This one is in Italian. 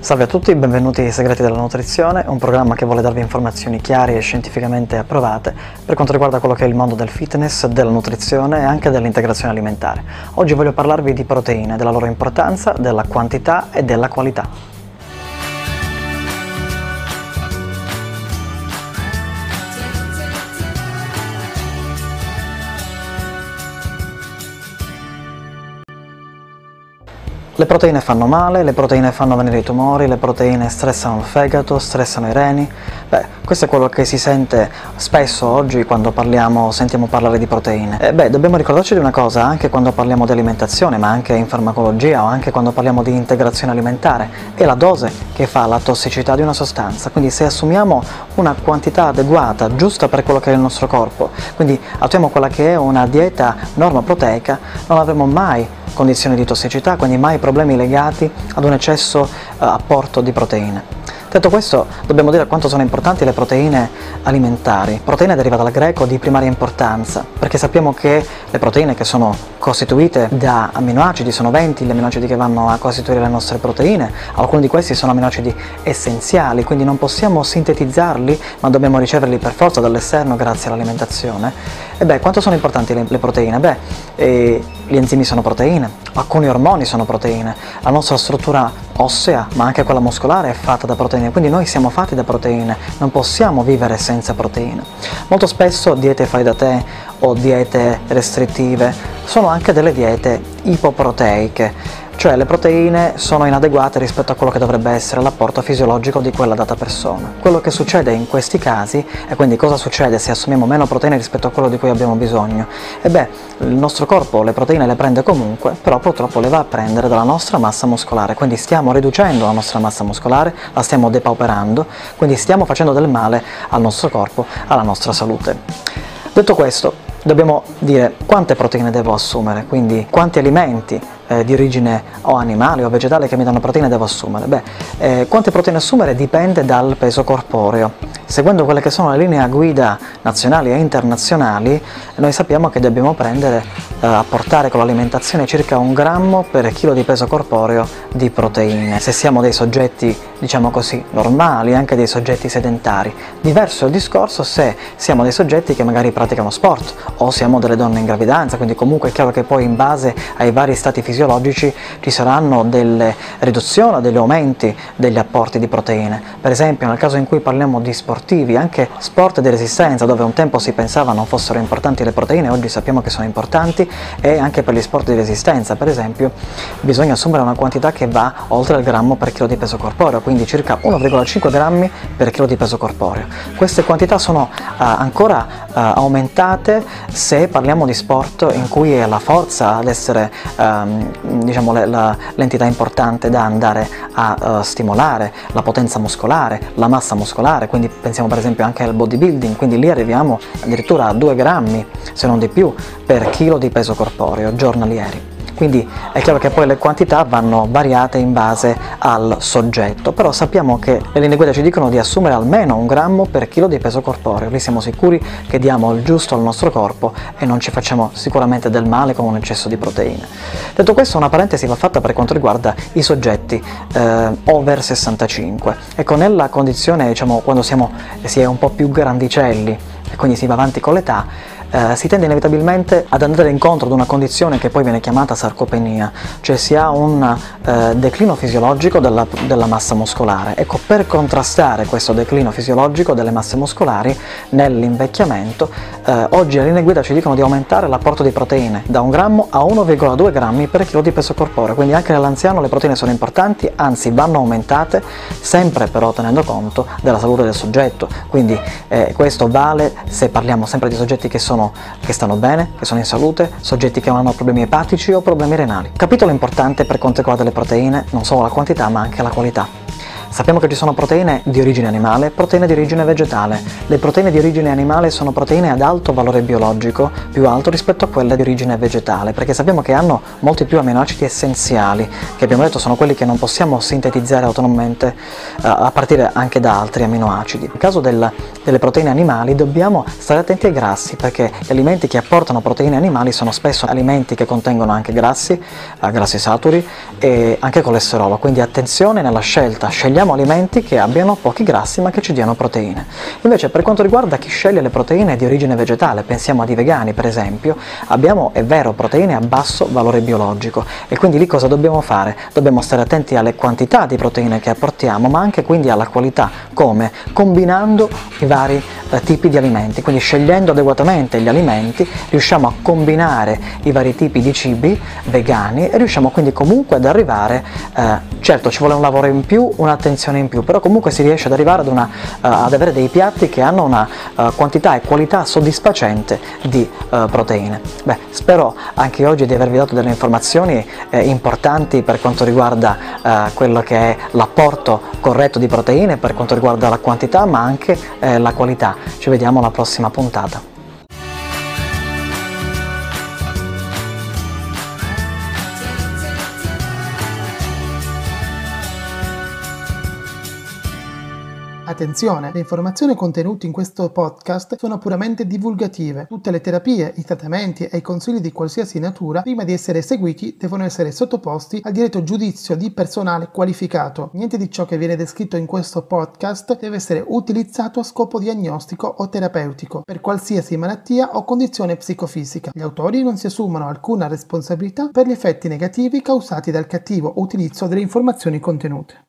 Salve a tutti, benvenuti ai Segreti della Nutrizione, un programma che vuole darvi informazioni chiare e scientificamente approvate per quanto riguarda quello che è il mondo del fitness, della nutrizione e anche dell'integrazione alimentare. Oggi voglio parlarvi di proteine, della loro importanza, della quantità e della qualità. Le proteine fanno male, le proteine fanno venire i tumori, le proteine stressano il fegato, stressano i reni. Beh, questo è quello che si sente spesso oggi quando parliamo, sentiamo parlare di proteine. E beh, dobbiamo ricordarci di una cosa, anche quando parliamo di alimentazione, ma anche in farmacologia o anche quando parliamo di integrazione alimentare, è la dose che fa la tossicità di una sostanza. Quindi se assumiamo una quantità adeguata, giusta per quello che è il nostro corpo, quindi attuiamo quella che è una dieta norma proteica, non avremo mai condizioni di tossicità, quindi mai problemi legati ad un eccesso eh, apporto di proteine. Detto questo, dobbiamo dire quanto sono importanti le proteine alimentari. Proteine deriva dal greco di primaria importanza, perché sappiamo che le proteine che sono costituite da amminoacidi, sono 20 gli amminoacidi che vanno a costituire le nostre proteine, alcuni di questi sono amminoacidi essenziali, quindi non possiamo sintetizzarli, ma dobbiamo riceverli per forza dall'esterno grazie all'alimentazione. E beh, quanto sono importanti le, le proteine? Beh, eh, gli enzimi sono proteine, alcuni ormoni sono proteine, la nostra struttura ossea, ma anche quella muscolare è fatta da proteine, quindi noi siamo fatti da proteine, non possiamo vivere senza proteine. Molto spesso diete fai da te o diete restrittive sono anche delle diete ipoproteiche, cioè le proteine sono inadeguate rispetto a quello che dovrebbe essere l'apporto fisiologico di quella data persona. Quello che succede in questi casi, e quindi cosa succede se assumiamo meno proteine rispetto a quello di cui abbiamo bisogno? E beh, il nostro corpo le proteine le prende comunque, però purtroppo le va a prendere dalla nostra massa muscolare, quindi stiamo riducendo la nostra massa muscolare, la stiamo depauperando, quindi stiamo facendo del male al nostro corpo, alla nostra salute. Detto questo, dobbiamo dire quante proteine devo assumere, quindi quanti alimenti eh, di origine o animale o vegetale che mi danno proteine devo assumere? Beh, eh, quante proteine assumere dipende dal peso corporeo. Seguendo quelle che sono le linee guida nazionali e internazionali, noi sappiamo che dobbiamo prendere, eh, apportare con l'alimentazione circa un grammo per chilo di peso corporeo di proteine. Se siamo dei soggetti, diciamo così, normali, anche dei soggetti sedentari. Diverso il discorso se siamo dei soggetti che magari praticano sport o siamo delle donne in gravidanza, quindi comunque è chiaro che poi in base ai vari stati fisiologici fisiologici ci saranno delle riduzioni degli aumenti degli apporti di proteine. Per esempio nel caso in cui parliamo di sportivi, anche sport di resistenza dove un tempo si pensava non fossero importanti le proteine, oggi sappiamo che sono importanti e anche per gli sport di resistenza per esempio bisogna assumere una quantità che va oltre il grammo per chilo di peso corporeo, quindi circa 1,5 grammi per chilo di peso corporeo. Queste quantità sono uh, ancora uh, aumentate se parliamo di sport in cui è la forza ad essere um, diciamo, l'entità importante da andare a uh, stimolare, la potenza muscolare, la massa muscolare, quindi pensiamo per esempio anche al bodybuilding, quindi lì arriviamo addirittura a 2 grammi, se non di più, per chilo di peso corporeo giornalieri quindi è chiaro che poi le quantità vanno variate in base al soggetto, però sappiamo che le linee guida ci dicono di assumere almeno un grammo per chilo di peso corporeo, lì siamo sicuri che diamo il giusto al nostro corpo e non ci facciamo sicuramente del male con un eccesso di proteine. Detto questo una parentesi va fatta per quanto riguarda i soggetti eh, over 65, ecco nella condizione diciamo quando siamo, si è un po' più grandicelli e quindi si va avanti con l'età, eh, si tende inevitabilmente ad andare incontro ad una condizione che poi viene chiamata sarcopenia, cioè si ha un eh, declino fisiologico della, della, massa muscolare. Ecco, per contrastare questo declino fisiologico delle masse muscolari nell'invecchiamento, eh, oggi le linee guida ci dicono di aumentare l'apporto di proteine da 1 grammo a 1,2 grammi per chilo di peso corporeo, quindi anche nell'anziano le proteine sono importanti, anzi vanno aumentate, sempre però tenendo conto della salute del soggetto, quindi eh, questo vale se parliamo sempre di soggetti che sono sono, che stanno bene, che sono in salute, soggetti che non hanno problemi epatici o problemi renali. Capitolo importante per quanto riguarda le proteine, non solo la quantità ma anche la qualità. Sappiamo che ci sono proteine di origine animale e proteine di origine vegetale. Le proteine di origine animale sono proteine ad alto valore biologico, più alto rispetto a quelle di origine vegetale, perché sappiamo che hanno molti più aminoacidi essenziali, che abbiamo detto sono quelli che non possiamo sintetizzare autonomamente uh, a partire anche da altri aminoacidi. Nel caso del, delle proteine animali dobbiamo stare attenti ai grassi, perché gli alimenti che apportano proteine animali sono spesso alimenti che contengono anche grassi, uh, grassi saturi e anche colesterolo, quindi attenzione nella scelta, scegliamo alimenti che abbiano pochi grassi ma che ci diano proteine. Invece per quanto riguarda chi sceglie le proteine di origine vegetale, pensiamo ai vegani per esempio, abbiamo, è vero, proteine a basso valore biologico e quindi lì cosa dobbiamo fare? Dobbiamo stare attenti alle quantità di proteine che apportiamo ma anche quindi alla qualità, come? Combinando i vari eh, tipi di alimenti, quindi scegliendo adeguatamente gli alimenti riusciamo a combinare i vari tipi di cibi vegani e riusciamo quindi comunque ad arrivare, eh, certo ci vuole un lavoro in più, un'attenzione in più, però comunque si riesce ad arrivare ad, una, uh, ad avere dei piatti che hanno una uh, quantità e qualità soddisfacente di uh, proteine. Beh, spero anche oggi di avervi dato delle informazioni eh, importanti per quanto riguarda quello che è l'apporto corretto di proteine, per quanto riguarda la quantità ma anche eh, la qualità. Ci vediamo alla prossima puntata. Attenzione, le informazioni contenute in questo podcast sono puramente divulgative. Tutte le terapie, i trattamenti e i consigli di qualsiasi natura, prima di essere eseguiti, devono essere sottoposti al diretto giudizio di personale qualificato. Niente di ciò che viene descritto in questo podcast deve essere utilizzato a scopo diagnostico o terapeutico per qualsiasi malattia o condizione psicofisica. Gli autori non si assumono alcuna responsabilità per gli effetti negativi causati dal cattivo utilizzo delle informazioni contenute.